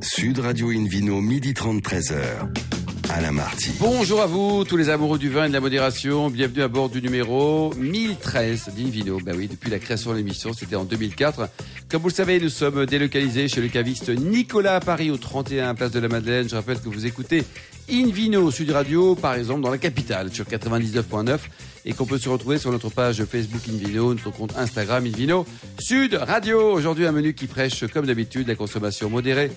Sud Radio Invino, midi 30, 13h. Alain Marty. Bonjour à vous, tous les amoureux du vin et de la modération. Bienvenue à bord du numéro 1013 d'Invino. Ben oui, depuis la création de l'émission, c'était en 2004. Comme vous le savez, nous sommes délocalisés chez le caviste Nicolas à Paris, au 31 Place de la Madeleine. Je rappelle que vous écoutez Invino Sud Radio, par exemple, dans la capitale, sur 99.9 et qu'on peut se retrouver sur notre page Facebook Invino, notre compte Instagram Invino Sud Radio. Aujourd'hui, un menu qui prêche, comme d'habitude, la consommation modérée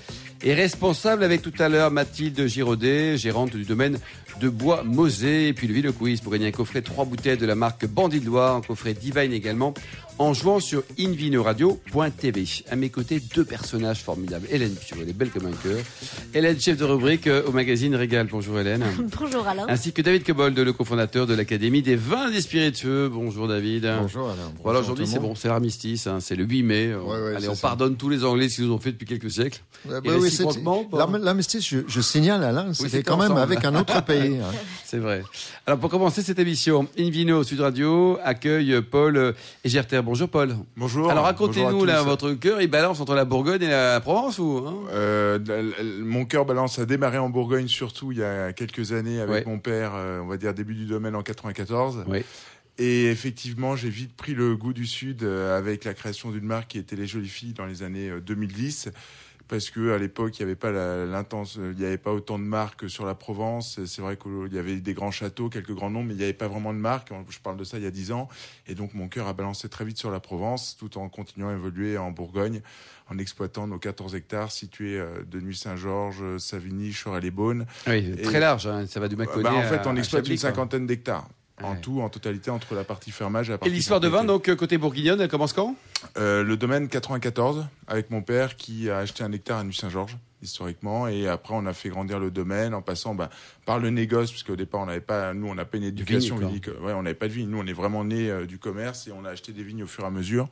et responsable avec tout à l'heure Mathilde Giraudet, gérante du domaine de Bois Mosé, et puis le Vino Quiz pour gagner un coffret trois bouteilles de la marque Bandit Loire, un coffret Divine également, en jouant sur invinoradio.tv. À mes côtés, deux personnages formidables. Hélène Pio, elle est belle comme un cœur. Hélène, chef de rubrique euh, au magazine Régal. Bonjour Hélène. Bonjour Alain. Ainsi que David Cobold, le cofondateur de l'Académie des vins et des spiritueux. Bonjour David. Bonjour Alain. Bonjour Voilà, aujourd'hui c'est bon, c'est l'armistice, hein, c'est le 8 mai. Ouais, ouais, Allez, on ça. pardonne tous les Anglais ce qu'ils nous ont fait depuis quelques siècles. Ouais, bah oui, l'am- L'armistice, je, je signale Alain, c'était c'était quand même ensemble. avec un autre pays. hein. C'est vrai. Alors pour commencer cette émission, Invino Sud Radio accueille Paul euh, Egerter. Bonjour Paul. Bonjour. Alors racontez-nous là votre cœur, il balance entre la Bourgogne et la Provence ou hein Euh, mon cœur balance a démarré en Bourgogne surtout il y a quelques années avec Ouais. mon père, euh, on va dire début du domaine en 94. Oui. Et effectivement, j'ai vite pris le goût du sud euh, avec la création d'une marque qui était les Jolies Filles dans les années euh, 2010. Parce que à l'époque, il n'y avait pas l'intense, il n'y avait pas autant de marques sur la Provence. C'est vrai qu'il y avait des grands châteaux, quelques grands noms, mais il n'y avait pas vraiment de marques. Je parle de ça il y a dix ans. Et donc, mon cœur a balancé très vite sur la Provence, tout en continuant à évoluer en Bourgogne, en exploitant nos 14 hectares situés euh, de Nuit-Saint-Georges, Savigny, Chorel-les-Beaune. Oui, Et- très large, hein, ça va du Mâconnais Bah, en fait, on exploite une cinquantaine d'hectares. En Ouais. tout, en totalité, entre la partie fermage et la Et partie l'histoire de vin, donc euh, côté bourguignonne, elle commence quand? Euh, le domaine 94 avec mon père qui a acheté un hectare à Nuit-Saint-Georges historiquement et après on a fait grandir le domaine en passant bah, par le négoce puisque au départ on n'avait pas nous on n'a pas une éducation ouais on n'avait pas de vigne nous on est vraiment né euh, du commerce et on a acheté des vignes au fur et à mesure.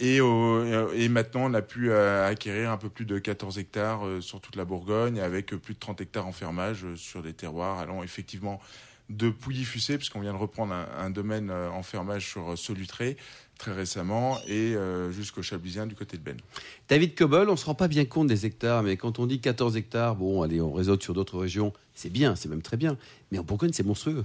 Et, au- et maintenant on a pu euh, acquérir un peu plus de 14 hectares euh, sur toute la Bourgogne avec plus de 30 hectares en fermage sur des terroirs allant effectivement de Pouilly-Fussé, puisqu'on vient de reprendre un, domaine euh, en fermage sur euh, Solutré très récemment, et euh, jusqu'au Chablisien du côté de Ben. David Cobol, on se rend pas bien compte des hectares, mais quand on dit 14 hectares, bon, allez, on réseaute sur d'autres régions, c'est bien, c'est même très bien. Mais en Bourgogne, c'est monstrueux.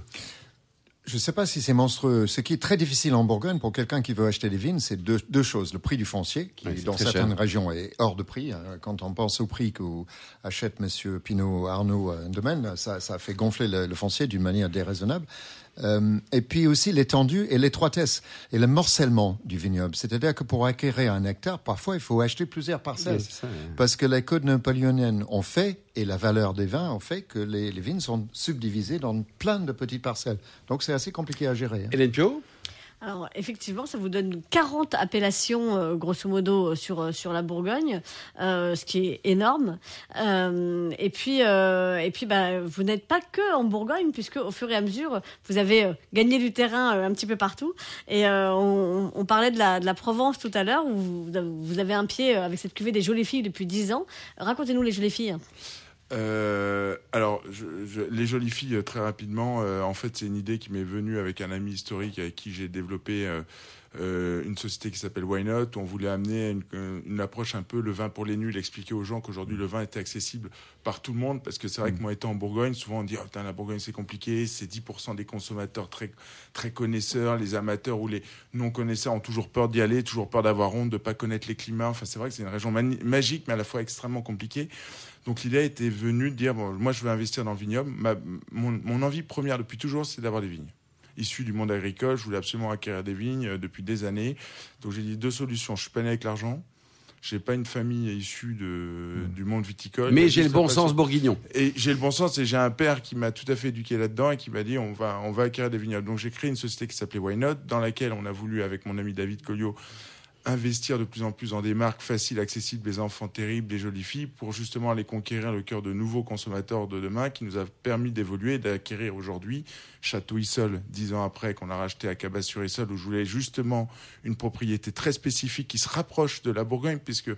Je ne sais pas si c'est monstrueux. Ce qui est très difficile en Bourgogne pour quelqu'un qui veut acheter des vignes, c'est deux, deux choses. Le prix du foncier, qui dans certaines cher. régions est hors de prix. hein. Quand on pense au prix qu'achète Monsieur Pinot Arnaud un domaine, ça, ça fait gonfler le, le foncier d'une manière déraisonnable. Euh, et puis aussi l'étendue et l'étroitesse et le morcellement du vignoble. C'est-à-dire que pour acquérir un hectare, parfois il faut acheter plusieurs parcelles. Ça, ouais. Parce que les codes napoléoniennes ont fait, et la valeur des vins ont fait que les, les vignes sont subdivisées dans plein de petites parcelles. Donc c'est assez compliqué à gérer. hein. Hélène Pio? Alors effectivement, ça vous donne 40 appellations euh, grosso modo euh, sur euh, sur la Bourgogne, ce qui est énorme. Et puis et puis bah vous n'êtes pas que en Bourgogne puisque au fur et à mesure vous avez gagné du terrain un petit peu partout. Et on, parlait de la de la Provence tout à l'heure où vous, vous avez un pied avec cette cuvée des jolies filles depuis 10 ans. Racontez-nous les jolies filles. Euh, alors, je, je- les jolies filles, euh, très rapidement, euh, en fait, c'est une idée qui m'est venue avec un ami historique avec qui j'ai développé euh, une société qui s'appelle Why Not. où On voulait amener une, euh, une approche un peu le vin pour les nuls, expliquer aux gens qu'aujourd'hui le vin était accessible par tout le monde, parce que c'est vrai que moi étant en Bourgogne, souvent on dit oh, putain, la Bourgogne c'est compliqué, c'est 10% des consommateurs très très connaisseurs, les amateurs ou les non connaisseurs ont toujours peur d'y aller, toujours peur d'avoir honte, de pas connaître les climats. Enfin, c'est vrai que c'est une région magique, mais à la fois extrêmement compliquée. Donc l'idée était venue de dire bon, moi je veux investir dans le vignoble. Ma- mon, mon envie première depuis toujours, c'est d'avoir des vignes. Issu du monde agricole, je voulais absolument acquérir des vignes euh, depuis des années. Donc j'ai dit deux solutions. Je suis pas né avec l'argent. J'ai pas une famille issue de, du monde viticole. Mais j'ai le bon sens bourguignon. Et j'ai le bon sens et j'ai un père qui m'a tout à fait éduqué là-dedans et qui m'a dit on va on va acquérir des vignobles. Donc j'ai créé une société qui s'appelait Why Not dans laquelle on a voulu avec mon ami David Colliot investir de plus en plus dans des marques faciles, accessibles, les enfants terribles, les jolies filles, pour justement aller conquérir le cœur de nouveaux consommateurs de demain, qui nous a permis d'évoluer et d'acquérir aujourd'hui Château Issol, dix ans après qu'on a racheté à Cabas-sur-Issol, où je voulais justement une propriété très spécifique qui se rapproche de la Bourgogne, puisque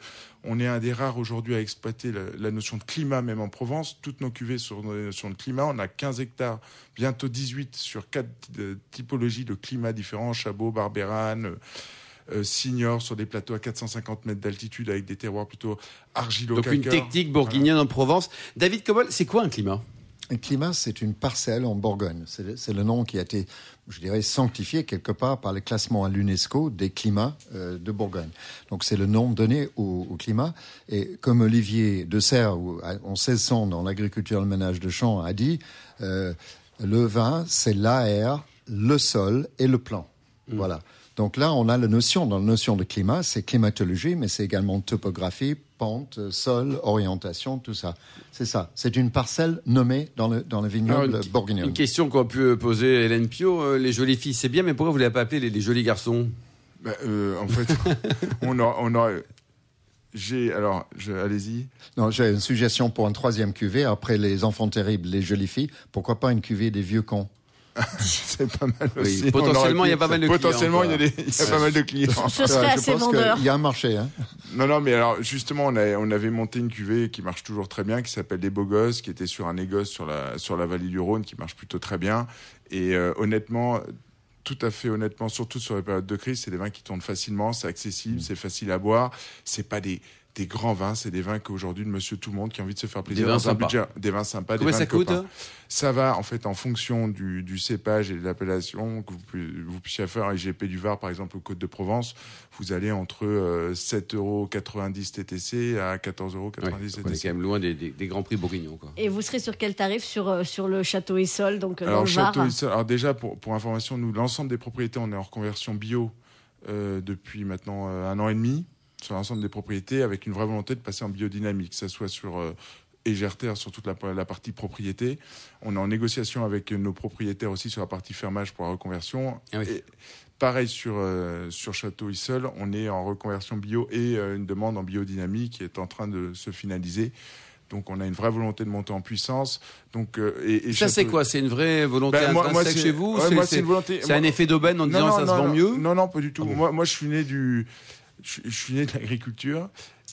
on est un des rares aujourd'hui à exploiter la, la notion de climat, même en Provence. Toutes nos cuvées sur nos notions de climat. On a 15 hectares, bientôt 18 sur quatre euh, typologies de climat différents, Chabot, Barbérane, euh, Signor sur des plateaux à 450 mètres d'altitude avec des terroirs plutôt argilo Donc une technique bourguignonne en Provence. David Cobol, c'est quoi un climat? Un climat, c'est une parcelle en Bourgogne. C'est le, nom qui a été, je dirais, sanctifié quelque part par le classement à l'UNESCO des climats euh, de Bourgogne. Donc c'est le nom donné au, au climat. Et comme Olivier de Serres, ou, à- en 1600, dans l'agriculture et le ménage de champs, a dit, euh, le vin, c'est l'air, le sol et le plan. Voilà. Donc là, on a la notion, dans la notion de climat, c'est climatologie, mais c'est également topographie, pente, sol, orientation, tout ça. C'est ça. C'est une parcelle nommée dans le, dans le vignoble Alors, une- bourguignon. Une question qu'aurait pu poser Hélène Pio. euh, les jolies filles, c'est bien, mais pourquoi vous ne l'avez pas appelé les, les jolis garçons? Bah, euh, en fait, on a, on a, j'ai, alors, allez-y. Non, j'ai une suggestion pour une troisième cuvée. Après les enfants terribles, les jolies filles, pourquoi pas une cuvée des vieux cons? C'est pas mal Oui, aussi. potentiellement, il y a pas mal de clients, Potentiellement, il y a, quoi. des- il y a pas mal de clients. Ce serait assez vendeur. qu'il y a un marché. Hein. Non, non, mais alors justement, on, a, on avait monté une cuvée qui marche toujours très bien, qui s'appelle Les Beaux Gosses, qui était sur un négoce sur la, sur la vallée du Rhône, qui marche plutôt très bien. Et euh, honnêtement, tout à fait honnêtement, surtout sur les périodes de crise, c'est des vins qui tournent facilement, c'est accessible, c'est facile à boire. C'est pas des, des grands vins, c'est des vins qu'aujourd'hui, le monsieur tout le monde qui a envie de se faire plaisir. vins dans un sympas. budget- des vins sympas, Combien des vins ça de coûte copains. Ça va, en fait, en fonction du, du cépage et de l'appellation que vous, pu- vous puissiez faire un IGP du Var, par exemple, aux Côtes de Provence, vous allez entre euh, 7,90 euros TTC à 14,90 euros Ouais, On est TTC. quand même loin des, des- des grands prix bourguignons. Quoi. Et vous serez sur quel tarif? Sur, euh, sur le château Issol, donc euh, dans Alors, le Château Var alors déjà, pour, pour information, nous, l'ensemble des propriétés, on est en reconversion bio euh, depuis maintenant euh, un an et demi, sur l'ensemble des propriétés, avec une vraie volonté de passer en biodynamique, que ce soit sur euh, Égerterre, sur toute la, la partie propriété. On est en négociation avec nos propriétaires aussi sur la partie fermage pour la reconversion. Ah oui. Et pareil sur, euh, sur Château Issol, on est en reconversion bio et euh, une demande en biodynamie qui est en train de se finaliser. Donc on a une vraie volonté de monter en puissance. Donc euh, et, et Ça, c'est quoi? C'est une vraie volonté Ben, moi- moi, chez vous? ouais, C'est- volonté. C'est un effet d'aubaine en disant ça se vend non, mieux? Non, non, pas du tout. Ah bon moi, moi, je suis né du, je, je suis né de l'agriculture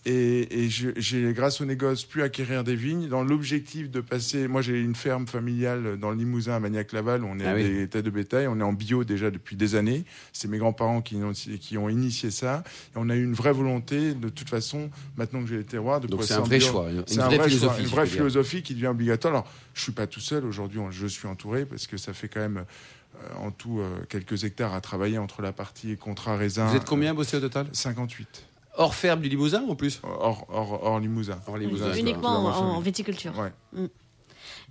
et, j'ai, grâce au négoce, pu acquérir des vignes dans l'objectif de passer. Moi, j'ai une ferme familiale dans le Limousin à Magnac-Laval. On est Ah à oui. des têtes de bétail. On est en bio déjà depuis des années. C'est mes grands-parents qui, ont- qui ont initié ça. Et on a eu une vraie volonté, de toute façon, maintenant que j'ai les terroirs, de Donc c'est un vrai bio. choix, C'est un vraie vrai choix, une vraie philosophie qui devient obligatoire. Alors, je suis pas tout seul aujourd'hui. Je suis entouré parce que ça fait quand même en tout euh, quelques hectares à travailler entre la partie contrat raisin. Vous êtes combien bossé au total 58. Hors ferme du Limousin en plus Hors, hors, hors Limousin. Hors Limousin. Uniquement en, viticulture. Ouais.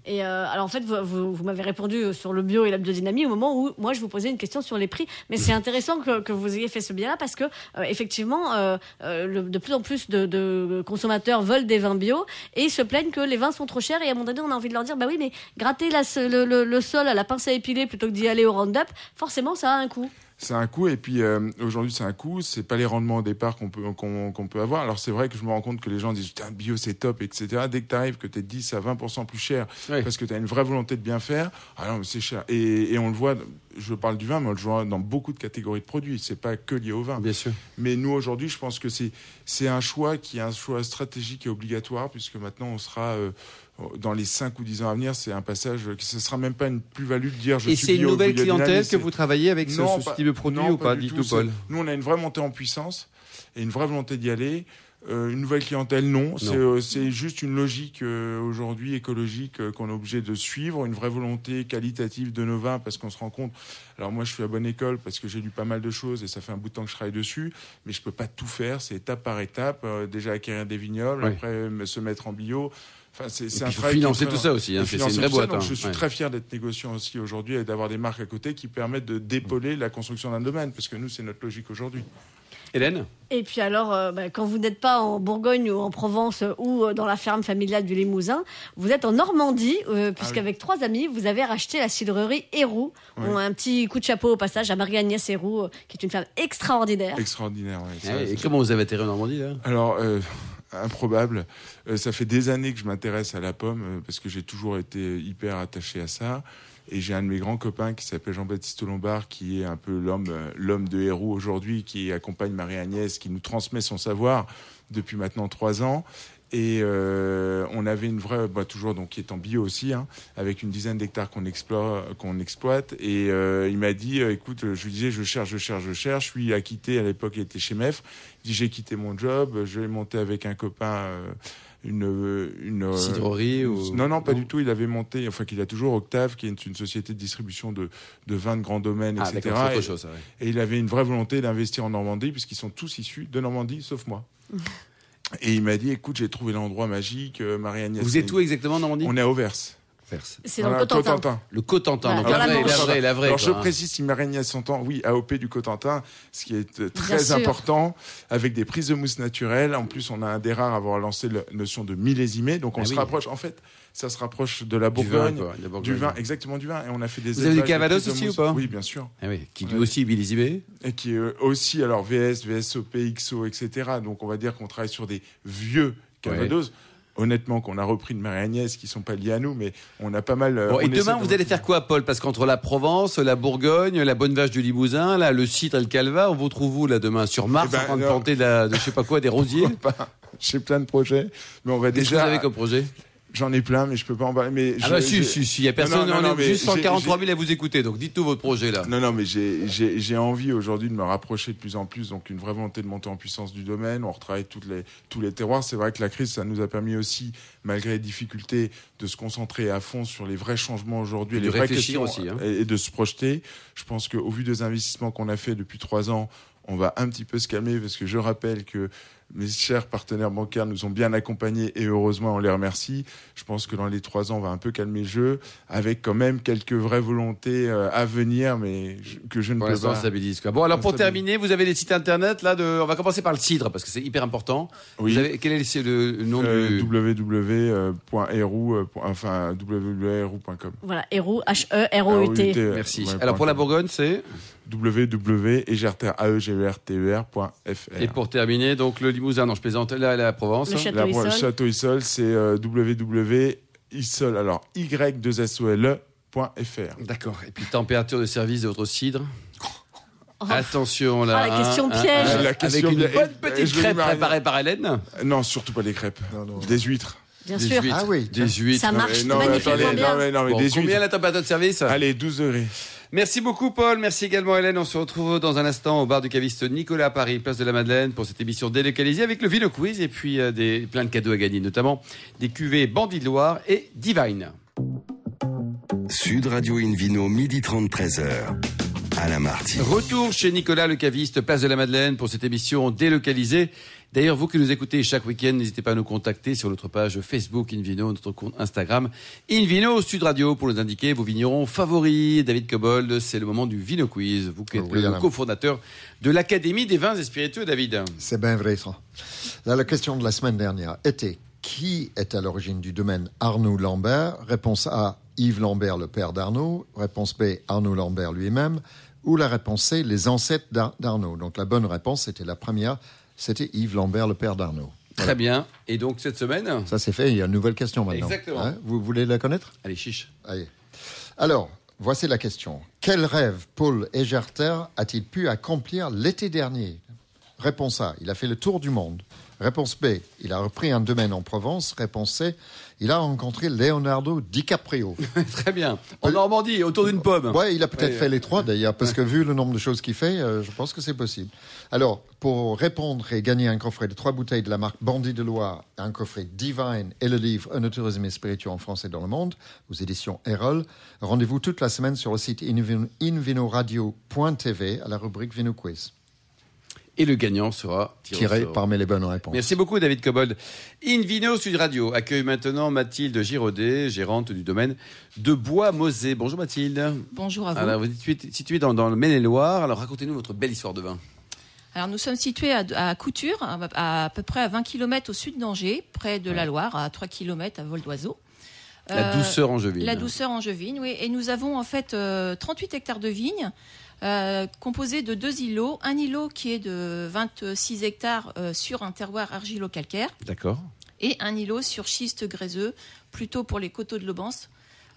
Et euh, alors en fait, vous, vous, m'avez répondu euh, sur le bio et la biodynamie au moment où moi je vous posais une question sur les prix. Mais c'est intéressant que, vous ayez fait ce bien-là parce que euh, effectivement, euh, le- de plus en plus de, consommateurs veulent des vins bio et se plaignent que les vins sont trop chers. Et à un moment donné, on a envie de leur dire, bah oui, mais gratter le, le- le sol à la pince à épiler plutôt que d'y aller au Roundup, forcément, ça a un coût. C'est un coût et puis euh, aujourd'hui c'est un coût. C'est pas les rendements au départ qu'on peut qu'on qu'on peut avoir. Alors c'est vrai que je me rends compte que les gens disent putain bio c'est top etc. Dès que tu arrives que tu es 10 à 20% plus cher Oui. parce que tu as une vraie volonté de bien faire, ah non mais c'est cher. Et, et on le voit. Je parle du vin, mais on le voit dans beaucoup de catégories de produits. C'est pas que lié au vin. Bien sûr. Mais nous, aujourd'hui, je pense que c'est, c'est un choix qui est un choix stratégique et obligatoire, puisque maintenant, on sera, euh, dans les 5 ou 10 ans à venir, c'est un passage, ce sera même pas une plus-value de dire je Et c'est une nouvelle clientèle que vous travaillez avec ce, Non, ce pas- type de produit non, ou pas, du Dites-nous, tout. Paul. C'est- Nous, on a une vraie montée en puissance et une vraie volonté d'y aller. Euh, une nouvelle clientèle, non. C'est, euh, c'est juste une logique euh, aujourd'hui écologique qu'on est obligé de suivre, une vraie volonté qualitative de nos vins parce qu'on se rend compte. Alors moi, je suis à bonne école parce que j'ai lu pas mal de choses et ça fait un bout de temps que je travaille dessus, mais je peux pas tout faire. C'est étape par étape. Déjà acquérir des vignobles, Oui. après se mettre en bio. Enfin, c'est, un travail financer très tout ça aussi, hein. C'est- une vraie boîte, donc hein. Je suis Ouais. très fier d'être négociant aussi aujourd'hui et d'avoir des marques à côté qui permettent de d'épauler la construction d'un domaine, parce que nous, c'est notre logique aujourd'hui. Hélène? Et puis alors, euh, bah, quand vous n'êtes pas en Bourgogne ou en Provence euh, ou euh, dans la ferme familiale du Limousin, vous êtes en Normandie, euh, puisqu'avec trois amis, vous avez racheté la cidrerie Héroux. Oui. On a un petit coup de chapeau au passage à Marie-Agnès Héroux, euh, qui est une femme extraordinaire. Extraordinaire. Ça, Ah Et comment vous avez atterri en Normandie là? Alors, euh, improbable. Euh, ça fait des années que je m'intéresse à la pomme euh, parce que j'ai toujours été hyper attaché à ça. Et j'ai un de mes grands copains qui s'appelle Jean-Baptiste Lombard, qui est un peu l'homme, euh, de Héroux aujourd'hui, qui accompagne Marie-Agnès, qui nous transmet son savoir depuis maintenant trois ans. Et euh, on avait une vraie, bah, toujours donc qui est en bio aussi, hein, avec une dizaine d'hectares qu'on exploite, qu'on exploite. Et euh, il m'a dit, euh, écoute, je lui disais, je cherche, je cherche, je cherche. Je suis à quitter. À l'époque, il était chez MEF. Il dit, j'ai quitté mon job. Je vais monter avec un copain. euh, une, une euh, Cidrerie ou- non non pas Non. du tout il avait monté enfin qu'il a toujours Octave qui est une société de distribution de de vins de grands domaines Ah, etc Et- autre chose, ça, ouais. et il avait une vraie volonté d'investir en Normandie, puisqu'ils sont tous issus de Normandie, sauf moi. Et il m'a dit, écoute, j'ai trouvé l'endroit magique, euh, Marie-Agnès. Vous êtes où exactement, Normandie On est à Auvers. Verse. C'est dans le Cotentin. Le Cotentin, Voilà, donc dans la la vraie, la vraie, la vraie. Alors quoi, je hein. précise, si Marie-Agnès s'entend, oui, AOP du Cotentin, ce qui est euh, très important, avec des prises de mousse naturelles. En plus, on a un des rares à avoir lancé la notion de millésimé, donc on Ah se oui. rapproche. En fait, ça se rapproche de la Du vin, Bourgogne, quoi, du vin, exactement du vin. Et on a fait des Vous avez du de aussi ou pas? Oui, bien sûr. Ah oui, qui lui aussi millésimé. et qui est euh, aussi alors VS, VSOP, XO, etc. Donc on va dire qu'on travaille sur des vieux Calvados. Honnêtement, qu'on a repris de Marie-Agnès, qui sont pas liés à nous, mais on a pas mal. euh, Bon, et demain, de- vous allez faire quoi, Paul? Parce qu'entre la Provence, la Bourgogne, la bonne vache du Limousin, là, le cidre et le calva, on vous trouve où là demain? Sur Mars, Eh ben, en train de planter de, la, de je sais pas quoi, des rosiers? J'ai plein de projets, mais on va déjà. vous avez comme projet? J'en ai plein, mais je peux pas en parler. Mais Ah je- bah si, si, si, il y a personne, non, non, on est juste j'ai- 143 000 à vous écouter, donc dites tout votre projet là. Non, non, mais j'ai- envie aujourd'hui de me rapprocher de plus en plus, donc une vraie volonté de monter en puissance du domaine. On retravaille toutes les, tous les terroirs. C'est vrai que la crise, ça nous a permis aussi, malgré les difficultés, de se concentrer à fond sur les vrais changements aujourd'hui, Et les de vraies réfléchir questions, aussi, hein. et de se projeter. Je pense qu'au vu des investissements qu'on a fait depuis trois ans, on va un petit peu se calmer parce que je rappelle que mes chers partenaires bancaires nous ont bien accompagnés et heureusement on les remercie. Je pense que dans les trois ans on va un peu calmer le jeu avec quand même quelques vraies volontés euh, à venir mais que je ne Pour peux pas. ça stabilise. Quoi. Bon, alors pour terminer, vous avez des sites internet là. De... On va commencer par le cidre parce que c'est hyper important. Oui. Vous avez... Quel est le, le nom Euh, du www.eru, euh, point- enfin www.eru.com. Voilà, Héroux, H-E-R-O-U-T. Ah Merci. Ouais, alors pour la. Bourgogne, c'est www.egerter.fr. et pour terminer, donc le Limousin. Non, je plaisante. La, la Provence. Le Château La Issol. Château Issol, c'est euh, www.issol, alors y 2 s o l .fr. D'accord. Et puis température de service de votre cidre. Oh. Attention là. Ah, la question hein, piège. hein, La avec question une piège. bonne Et- et petite crêpe préparée par Hélène. Non, surtout pas des crêpes. Non, non. Des huîtres. Bien Des sûr. huîtres. Ah oui, Des huîtres. Ça marche non, mais magnifiquement attendez, bien. non, mais, non, mais Bon, des combien huîtres. la température de service? Allez, 12 degrés. Merci beaucoup Paul, merci également Hélène. On se retrouve dans un instant au bar du caviste Nicolas à Paris, place de la Madeleine, pour cette émission délocalisée avec le Vino Quiz et puis euh, des, plein de cadeaux à gagner, notamment des cuvées Bandit de Loire et Divine. Sud Radio Invino, midi 30, 13h. Alain Marty. Retour chez Nicolas le caviste, place de la Madeleine, pour cette émission délocalisée. D'ailleurs, vous qui nous écoutez chaque week-end, n'hésitez pas à nous contacter sur notre page Facebook Invino, notre compte Instagram Invino Sud Radio pour nous indiquer vos vignerons favoris. David Cobold, c'est le moment du Vino Quiz. Vous qui êtes Oui, le cofondateur de l'Académie des vins et spiritueux, David. c'est bien vrai ça. Là, la question de la semaine dernière était qui est à l'origine du domaine Arnaud Lambert? Réponse A, Yves Lambert, le père d'Arnaud. Réponse B, Arnaud Lambert lui-même. Ou la réponse C, les ancêtres d'Ar- d'Arnaud. Donc la bonne réponse, c'était la première, c'était Yves Lambert, le père d'Arnaud. Très bien. Et donc cette semaine Ça c'est fait, il y a une nouvelle question maintenant. Exactement. Hein vous voulez la connaître? Allez, chiche. Allez. Alors, voici la question. Quel rêve Paul Egerter a-t-il pu accomplir l'été dernier? Réponse A, il a fait le tour du monde. Réponse B, il a repris un domaine en Provence. Réponse C, il a rencontré Leonardo DiCaprio. Très bien. En Normandie, autour d'une pomme. Ouais, il a peut-être Ouais. fait les trois d'ailleurs, parce que vu le nombre de choses qu'il fait, euh, je pense que c'est possible. Alors, pour répondre et gagner un coffret de trois bouteilles de la marque Bandit de Loire, un coffret Divine et le livre Un tourisme spirituel en France et dans le monde, aux éditions Erol, rendez-vous toute la semaine sur le site invino- invinoradio.tv à la rubrique Vino Quiz, Et le gagnant sera tiré parmi les bonnes réponses. Merci beaucoup David Cobold. Invino Sud Radio accueille maintenant Mathilde Giraudet, gérante du domaine de Bois-Mosée. Bonjour Mathilde. Bonjour à vous. Alors vous êtes située, dans, dans le Maine-et-Loire. Alors racontez-nous votre belle histoire de vin. Alors nous sommes situés à, à Couture, à, à peu près à 20 km au sud d'Angers, près de la Loire, à 3 km à vol d'oiseau. La Euh, douceur angevine. La douceur angevine, oui. Et nous avons en fait euh, 38 hectares de vignes, euh, composés de deux îlots. Un îlot qui est de 26 hectares euh, sur un terroir argilo-calcaire D'accord. et un îlot sur schiste gréseux, plutôt pour les coteaux de l'Aubance,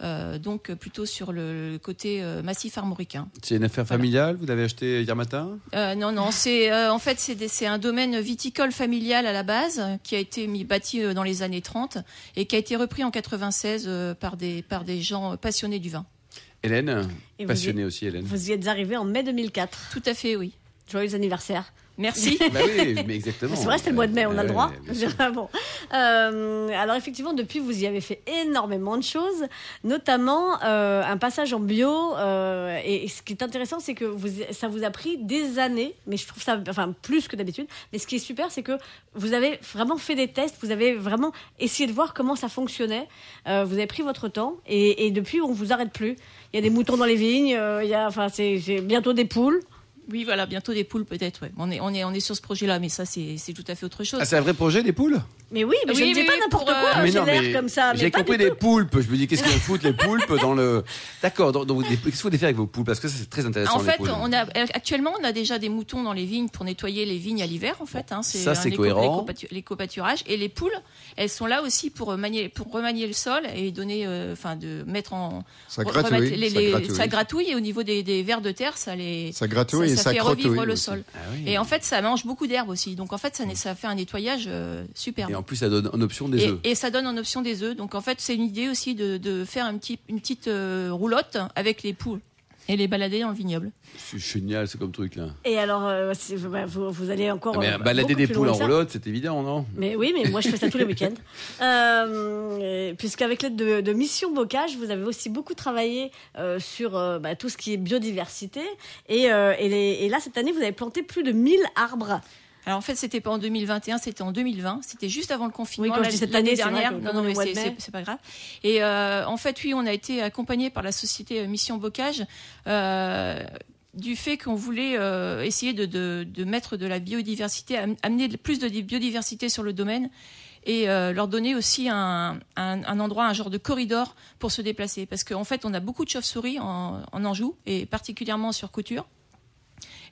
euh, donc plutôt sur le, côté euh, massif armoricain. C'est une affaire familiale, vous l'avez acheté hier matin? Euh, non, non, c'est en fait c'est un domaine viticole familial à la base qui a été mis, bâti dans les années 30 et qui a été repris en 96 euh, par des par des gens passionnés du vin. Hélène Et vous Passionnée y- aussi, Hélène. Vous y êtes arrivé en mai 2004. Tout à fait, oui. Joyeux anniversaire. Merci. Bah oui, mais exactement. C'est vrai, le mois de mai, on a le droit. Bien sûr. bon. Euh, alors effectivement, depuis, vous y avez fait énormément de choses, notamment euh, un passage en bio. euh, et, et ce qui est intéressant, c'est que vous, ça vous a pris des années, mais je trouve ça, enfin plus que d'habitude. Mais ce qui est super, c'est que vous avez vraiment fait des tests, vous avez vraiment essayé de voir comment ça fonctionnait. Euh, vous avez pris votre temps, et, et depuis, on vous arrête plus. Il y a des moutons dans les vignes, euh, il y a, enfin, c'est bientôt des poules. Oui, voilà, bientôt des poules peut-être. Ouais. On est sur ce projet-là, mais ça c'est tout à fait autre chose. Ah, c'est un vrai projet, les poules? Mais oui, mais je Oui, ne dis oui, pas n'importe quoi. euh, J'ai l'air comme ça. J'ai pas compris des poulpes. Je me dis, qu'est-ce qu'ils foutent les poulpes dans le. D'accord, donc, qu'est-ce que vous voulez faire avec vos poulpes Parce que ça, c'est très intéressant. En les fait, on a actuellement on a déjà des moutons dans les vignes pour nettoyer les vignes à l'hiver. En fait, hein, ça, un c'est cohérent. l'écopatu- L'écopâturage et les poules, elles sont là aussi pour manier, pour remanier le sol et donner, euh, enfin, de mettre en Ça gratouille, les- ça les- gratouille. ça gratouille et au niveau des, des vers de terre, ça les Ça gratouille et ça fait revivre le sol. Ah. Et en fait, ça mange beaucoup d'herbe aussi. Donc en fait, ça, ça fait un nettoyage euh, superbe. Et en plus, ça donne en option des Et, œufs. et ça donne en option des œufs. Donc en fait, c'est une idée aussi de, de faire un petit, une petite euh, roulotte avec les poules et les balader dans le vignoble. C'est génial, c'est comme truc là. Et alors, euh, bah, vous, vous allez encore. Ah, mais euh, balader des poules en roulotte, c'est évident, non? Mais oui, mais moi je fais ça tous les week-ends. Euh, Puisqu'avec l'aide de, de Mission Bocage, vous avez aussi beaucoup travaillé euh, sur euh, bah, tout ce qui est biodiversité. Et, euh, et, les- et là, cette année, vous avez planté plus de 1000 arbres. Alors en fait, c'était pas en 2021, c'était en 2020. C'était juste avant le confinement. Oui, quand cette année, dernière. non, non, c'est- pas grave. Et euh, en fait, oui, on a été accompagné par la société euh, Mission Bocage. euh, du fait qu'on voulait euh, essayer de, de, de mettre de la biodiversité, am- amener plus de biodiversité sur le domaine et euh, leur donner aussi un, un, un endroit, un genre de corridor pour se déplacer. Parce qu'en fait, on a beaucoup de chauves-souris en, en Anjou, et particulièrement sur Couture.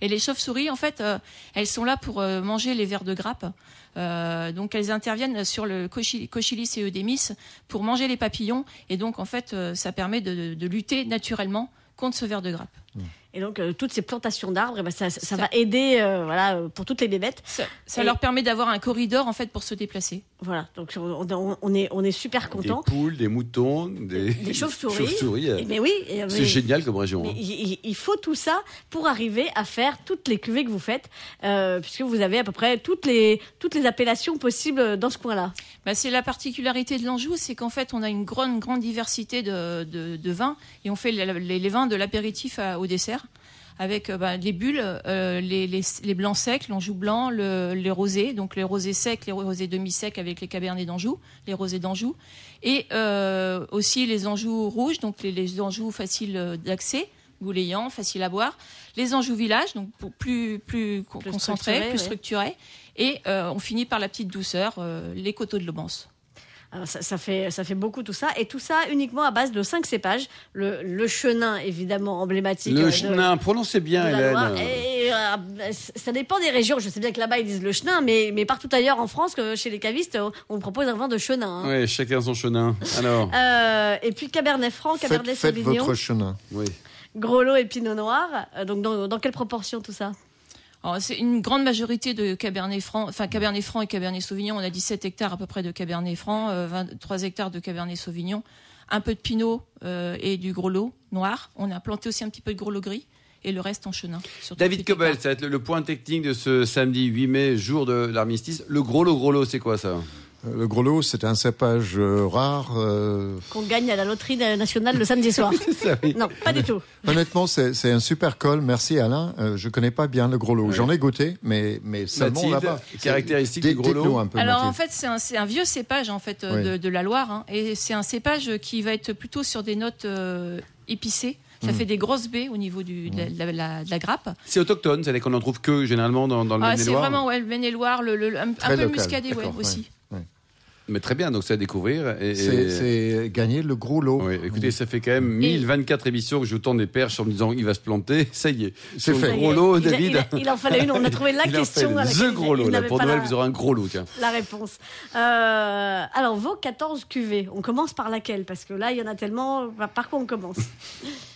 Et les chauves-souris, en fait, euh, elles sont là pour euh, manger les vers de grappe. Euh, donc elles interviennent sur le Cochi- Cochilis et Eudémis pour manger les papillons. Et donc, en fait, ça permet de, lutter naturellement contre ce ver de grappe. Et donc, euh, toutes ces plantations d'arbres, eh ben, ça, ça, Ça- va aider euh, voilà, pour toutes les bébêtes. Ça, ça Et- leur permet d'avoir un corridor, en fait, pour se déplacer. Voilà, donc on, on- on est, on est super Des contents. poules, des moutons, des, Des chauves-souris. chauves-souris, euh, Eh, Mais oui, et- C'est mais- génial comme région. Mais hein. il, faut tout ça pour arriver à faire toutes les cuvées que vous faites, euh, puisque vous avez à peu près toutes les, toutes les appellations possibles dans ce coin-là. Bah, c'est la particularité de l'Anjou, c'est qu'en fait, on a une grande, grande diversité de, de, de vins et on fait les, vins de l'apéritif au dessert avec euh, bah, les bulles, euh, les, les, les blancs secs, l'Anjou blanc, le, les rosés, donc les rosés secs, les rosés demi-secs avec les cabernets d'Anjou, les rosés d'Anjou, et euh, aussi les Anjou rouges, donc les, les Anjou faciles d'accès, goulayants, faciles à boire, les Anjou villages, donc pour plus, plus, Plus concentrés, structurés, plus ouais. structurés, et euh, on finit par la petite douceur, euh, les coteaux de Lobance. Alors, ça, ça fait, ça fait beaucoup tout ça, et tout ça uniquement à base de cinq cépages. Le, le chenin, évidemment, emblématique. Le de- chenin, prononcez bien, Hélène. Et, euh, ça dépend des régions. Je sais bien que là-bas ils disent le chenin, mais, mais partout ailleurs en France, que chez les cavistes, on propose un vin de chenin. hein. Oui, chacun son chenin. Alors, Euh, et puis Cabernet Franc, Faites, Cabernet faites Sauvignon, votre chenin. oui. Gros Lot et Pinot Noir. Euh, donc dans, dans quelle proportion tout ça? C'est une grande majorité de Cabernet Franc, enfin Cabernet Franc et Cabernet Sauvignon. On a 17 hectares à peu près de Cabernet Franc, euh, 23 hectares de Cabernet Sauvignon, un peu de Pinot euh, et du gros lot noir. On a planté aussi un petit peu de gros lot gris et le reste en chenin. David 38 Cobel, ça va être le, le point technique de ce samedi 8 mai, jour de l'armistice. Le gros lot, gros lot, c'est quoi ça? Euh, Le gros lot, c'est un cépage euh, rare. euh, qu'on gagne à la loterie nationale le samedi soir Ça, oui. Non, pas du tout. Honnêtement, c'est un super col. Merci Alain. Euh, je connais pas bien le gros lot. J'en ai goûté, mais mais seulement là-bas. caractéristique du gros lot un peu. Alors en fait, c'est un, vieux cépage en fait Oui. de, de la Loire hein, et c'est un cépage qui va être plutôt sur des notes euh, épicées. Ça Hmm. fait des grosses baies au niveau du, de, la, de la- de la grappe. C'est autochtone, c'est-à-dire qu'on en trouve que généralement dans, dans le Ah, c'est vraiment ouais, le Maine-et-Loire, un, peu le local, muscadet ouais, aussi. Mais très bien, donc c'est à découvrir. Et, et- C'est gagner le gros lot. Oui, écoutez, ça fait quand même 1024 émissions que je tourne des perches en me disant il va se planter. Ça y est. C'est fait. gros lot, il a- David. Il, a- il en fallait une. On a trouvé la Il question. fait à laquelle le gros lot. Là, pour Noël, la- vous aurez un gros lot. Tiens. la réponse. Euh, alors, vos 14 cuvées, on commence par laquelle? Parce que là, il y en a tellement. Par quoi on commence?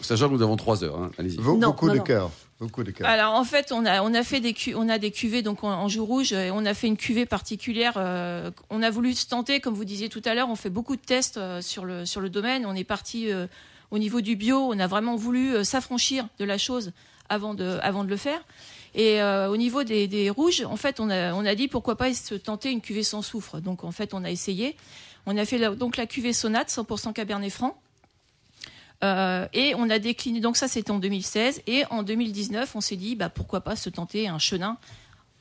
Sachant que nous avons 3 heures. hein. Allez-y. Vos, non, de cœur. Coups de cœur. Alors en fait, on a on a fait des cu- on a des cuvées donc en, en joue rouge et on a fait une cuvée particulière. euh, on a voulu se tenter, comme vous disiez tout à l'heure, on fait beaucoup de tests euh, sur le sur le domaine. On est parti euh, au niveau du bio. On a vraiment voulu s'affranchir de la chose avant de avant de le faire. Et au niveau des, des rouges, en fait, on a on a dit pourquoi pas se tenter une cuvée sans soufre. Donc en fait, on a essayé. On a fait donc la cuvée Sonate 100% Cabernet Franc. Euh, et on a décliné, donc ça c'était en 2016, et en 2019 on s'est dit bah, pourquoi pas se tenter un chenin,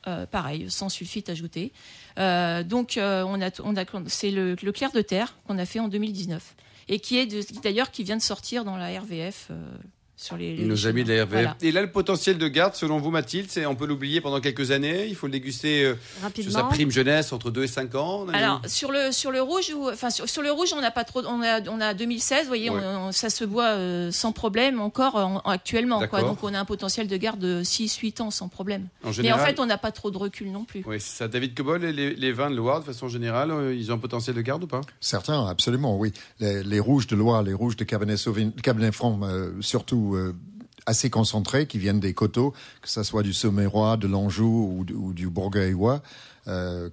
euh, pareil, sans sulfite ajouté. Euh, donc on a, c'est le, le clair de terre qu'on a fait en 2019, et qui est d'ailleurs qui vient de sortir dans la RVF sur les, les Nos amis de la RVF. Voilà. Et là, le potentiel de garde, selon vous, Mathilde, c'est on peut l'oublier pendant quelques années. Il faut le déguster euh, sur sa prime jeunesse entre 2 et 5 ans. Alors sur le sur le rouge ou enfin sur, sur le rouge on n'a pas trop on a on a 2016 vous voyez Ouais. on- on- ça se boit euh, sans problème encore en- en- actuellement quoi donc on a un potentiel de garde de 6 8 ans sans problème. en Mais en fait on n'a pas trop de recul non plus. Oui, c'est ça. David Cobol, et les, les vins de Loire, de façon générale, euh, ils ont un potentiel de garde ou pas? Certains, absolument, oui. Les, les rouges de Loire, les rouges de Cabernet, Sauvignon, Cabernet Franc, euh, surtout euh, assez concentrés, qui viennent des coteaux, que ce soit du Sommérois, de l'Anjou ou, du- ou du Bourgueillois. Euh,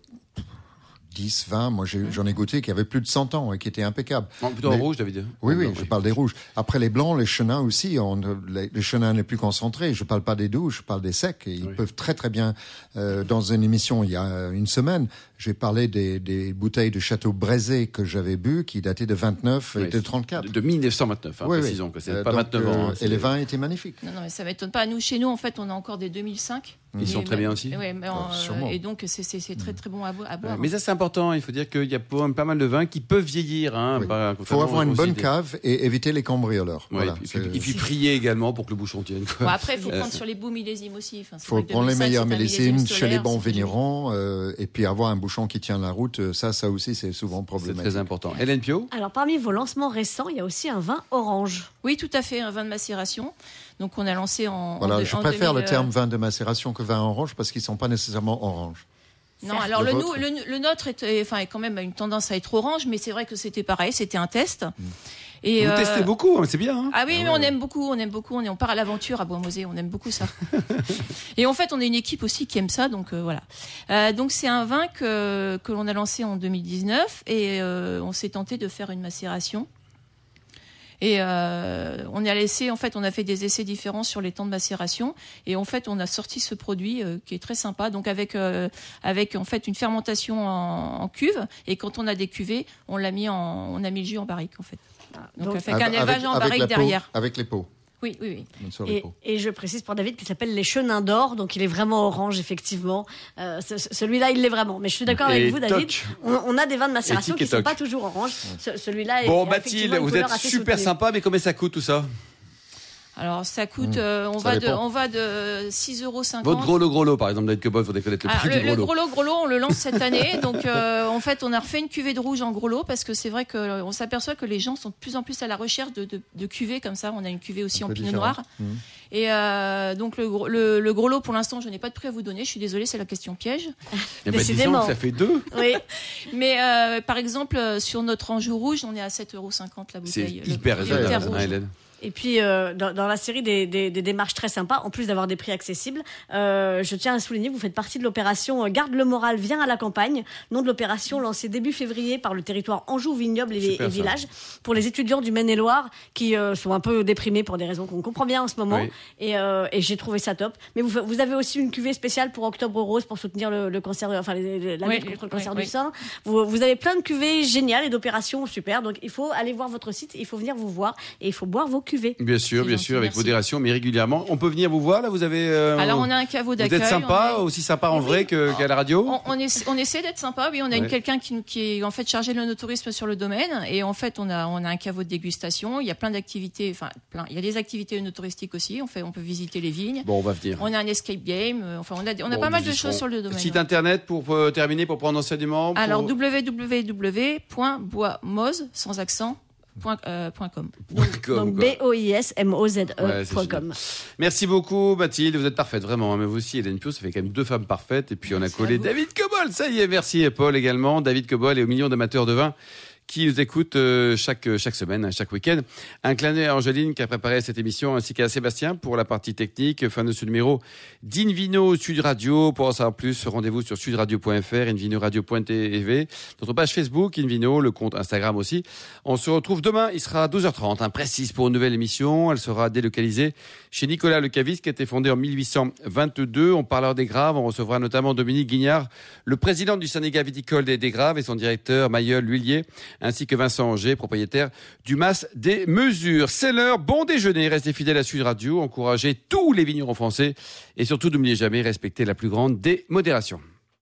10, 20, moi j'en ai goûté qui avaient plus de 100 ans et qui étaient impeccables. Non, Plutôt en rouge, David. Oui, En oui, blanc, je parle des rouges. Après les blancs, les chenins aussi, on, les, les chenins les plus concentrés. Je parle pas des doux, je parle des secs. Et Ils Oui. peuvent très très bien. euh, dans une émission il y a une semaine, j'ai parlé des, des bouteilles de Château Braisé que j'avais bu, qui dataient de 29 et Oui, de 34. De, de 1929, hein, Oui, oui. précisons. que C'est Euh, pas donc, 29 ans. euh, hein, et c'est- les vins étaient magnifiques. Non, non, mais ça m'étonne pas. Nous, chez nous, en fait, on a encore des 2005. Ils sont très bien aussi. Ouais, mais en- Ah, sûrement. et donc, c'est c'est- c'est très très bon à, bo- à Ouais, boire. mais ça, c'est important. Il faut dire qu'il y a pas pas mal de vins qui peuvent vieillir. Hein, Oui. pas- Il faut avoir une bonne cave et éviter les cambrioleurs. Ouais, voilà, et, puis, c'est- et puis prier également pour que le bouchon tienne. quoi. Bon, après, il faut Euh, prendre sur les beaux millésimes aussi. Il c'est faut prendre les 2005, meilleurs c'est millésimes millésime chez les bons c'est vignerons euh, et puis avoir un bouchon qui tient la route, euh, ça, ça aussi, c'est souvent C'est problématique. très important. Hélène Pio Alors, parmi vos lancements récents, il y a aussi un vin orange. Oui, tout à fait, un vin de macération. Donc, on a lancé en. Voilà, en, je en préfère 2000, le terme vin de macération que vin orange parce qu'ils sont pas nécessairement orange. Non, alors Le nôtre est, est- enfin, est quand même a une tendance à être orange, mais c'est vrai que c'était pareil, c'était un test. Et, Vous euh, testez beaucoup, hein, c'est bien. hein Ah oui, mais on aime beaucoup, on aime beaucoup, on, est, on part à l'aventure à Bois-Mosée, on aime beaucoup ça. et en fait, on est une équipe aussi qui aime ça, donc euh, voilà. Euh, donc c'est un vin que, que l'on a lancé en 2019 et euh, on s'est tenté de faire une macération. Et euh, on a laissé, en fait, on a fait des essais différents sur les temps de macération, et en fait, on a sorti ce produit euh, qui est très sympa, donc avec euh, avec en fait une fermentation en, en cuve, et quand on a des cuvées, on l'a mis en, on a mis le jus en barrique en fait. Donc, avec un élevage en barrique peau- derrière. avec les pots. Oui, oui, oui. Et, je précise pour David qu'il s'appelle les chenins d'or, donc il est vraiment orange, effectivement. Euh, ce- ce- Celui-là, il l'est vraiment. Mais je suis d'accord avec vous, David. On, on a des vins de macération qui ne sont pas toujours orange. Ce- Celui-là est. Bon, Mathilde, vous êtes super soutenue. sympa, mais combien ça coûte tout ça? Alors ça coûte, Mmh. euh, on, Ça va de, on va de 6,50 euros. Votre gros lot, gros lot, par exemple, David Cobol, il connaître le Alors, prix le, du le gros lot. gros lot, gros lot, on le lance cette année. Donc, euh, en fait, on a refait une cuvée de rouge en gros lot parce que c'est vrai qu'on s'aperçoit que les gens sont de plus en plus à la recherche de, de, de cuvées comme ça. On a une cuvée aussi en pinot noir. Mhm. Et euh, donc, le, gros- le, le gros lot, pour l'instant, je n'ai pas de prix à vous donner. Je suis désolée, c'est la question piège. Eh ben, disons Décidément. que ça fait deux. Oui, Mais euh, par exemple, euh, sur notre Anjou rouge, on est à 7,50 euros la C'est bouteille. Le- hyper le raisonnable. Hélène. Et puis, euh, dans, dans la série des, des- des démarches très sympas, en plus d'avoir des prix accessibles, euh, je tiens à souligner que vous faites partie de l'opération euh, Garde le moral, viens à la campagne, nom de l'opération lancée début février par le territoire Anjou, Vignoble et, et. Village pour les étudiants du Maine-et-Loire qui euh, sont un peu déprimés pour des raisons qu'on comprend bien en ce moment. Oui. Et, euh, et j'ai trouvé ça top. Mais vous, vous avez aussi une cuvée spéciale pour Octobre Rose pour soutenir le, le cancer, enfin les- les- la Oui, lutte contre le cancer oui. du sein. Vous, vous avez plein de cuvées géniales et d'opérations super. Donc il faut aller voir votre site, il faut venir vous voir et il faut boire vos cuvée. Bien sûr, bien sûr, avec merci. modération, mais régulièrement. On peut venir vous voir là. Vous avez. euh, Alors on a un caveau Vous d'accueil. êtes sympa, aussi sympa en Oui. vrai qu'à la radio. On, on essa- on essaie d'être sympa, oui. On a Ouais. quelqu'un qui, est en fait chargé de l'onotourisme sur le domaine, et en fait on a on a un caveau de dégustation. Il y a plein d'activités, enfin plein. Il y a des activités onotouristiques aussi. On fait, on peut visiter les vignes. Bon, on va venir. On a un escape game. euh, Enfin, on a, on a Bon, pas mal de choses sur le domaine. Site ouais. internet pour euh, terminer, pour prendre enseignement. pour- Alors www.boismoz sans accent. Point, euh, point com. Donc. B-O-I-S-M-O-Z-E.com. Ouais, c'est Merci beaucoup Mathilde, vous êtes parfaite vraiment, hein, mais vous aussi Hélène Pio, ça fait quand même deux femmes parfaites et puis on a collé. David Cobol, ça y est, merci et Paul également, David Cobol et aux millions d'amateurs de vin qui nous écoutent euh, chaque chaque semaine, hein, chaque week-end. Un clin d'œil à Angeline qui a préparé cette émission ainsi qu'à Sébastien pour la partie technique. Fin de ce numéro d'Invino Sud Radio. Pour en savoir plus, rendez-vous sur sudradio.fr, invinoradio.tv, notre page Facebook Invino, le compte Instagram aussi. On se retrouve demain, il sera 12h30, hein, précise pour une nouvelle émission. Elle sera délocalisée chez Nicolas Le Caviste qui a été fondé en 1822. On parlera des Graves, on recevra notamment Dominique Guignard, le président du syndicat viticole des, des Graves et son directeur Mayol Lhuillier, ainsi que Vincent Anger, propriétaire du Mas des Mesures. C'est l'heure, bon déjeuner, restez fidèles à Sud Radio, encouragez tous les vignerons français et surtout n'oubliez jamais respecter la plus grande des modérations.